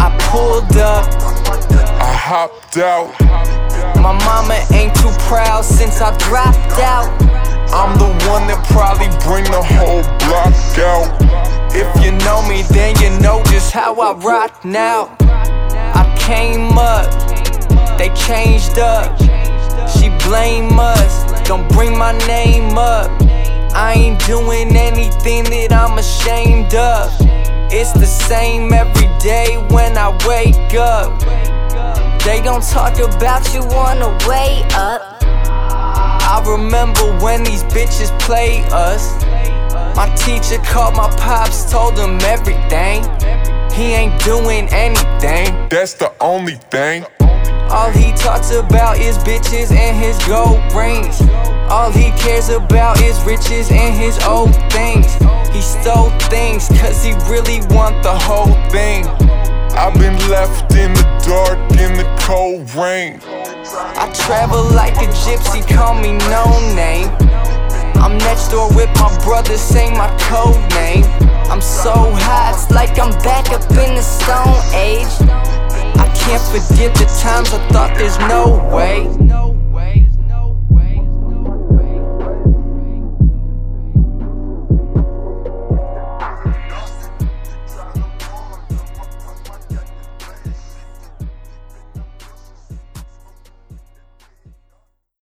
I pulled up, I hopped out. my mama ain't too proud since I dropped out. I'm the one that probably bring the whole block out. If you know me, then you know just how I rock now. I came up, they changed up. She blame us, don't bring my name up. I ain't doing anything that I'm ashamed of. It's the same every day when I wake up. They gon' talk about you on the way up. I remember when these bitches played us. My teacher called my pops, told him everything. He ain't doing anything. That's the only thing. All he talks about is bitches and his gold rings. All he cares about is riches and his old things. He stole things cause he really want the whole thing. I've been left in the dark in the cold rain. I travel like a gypsy, call me no name. I'm next door with my brothers, say my code name. I'm so high, it's like I'm back up in the stone age. Can't forget the times I thought there's no way.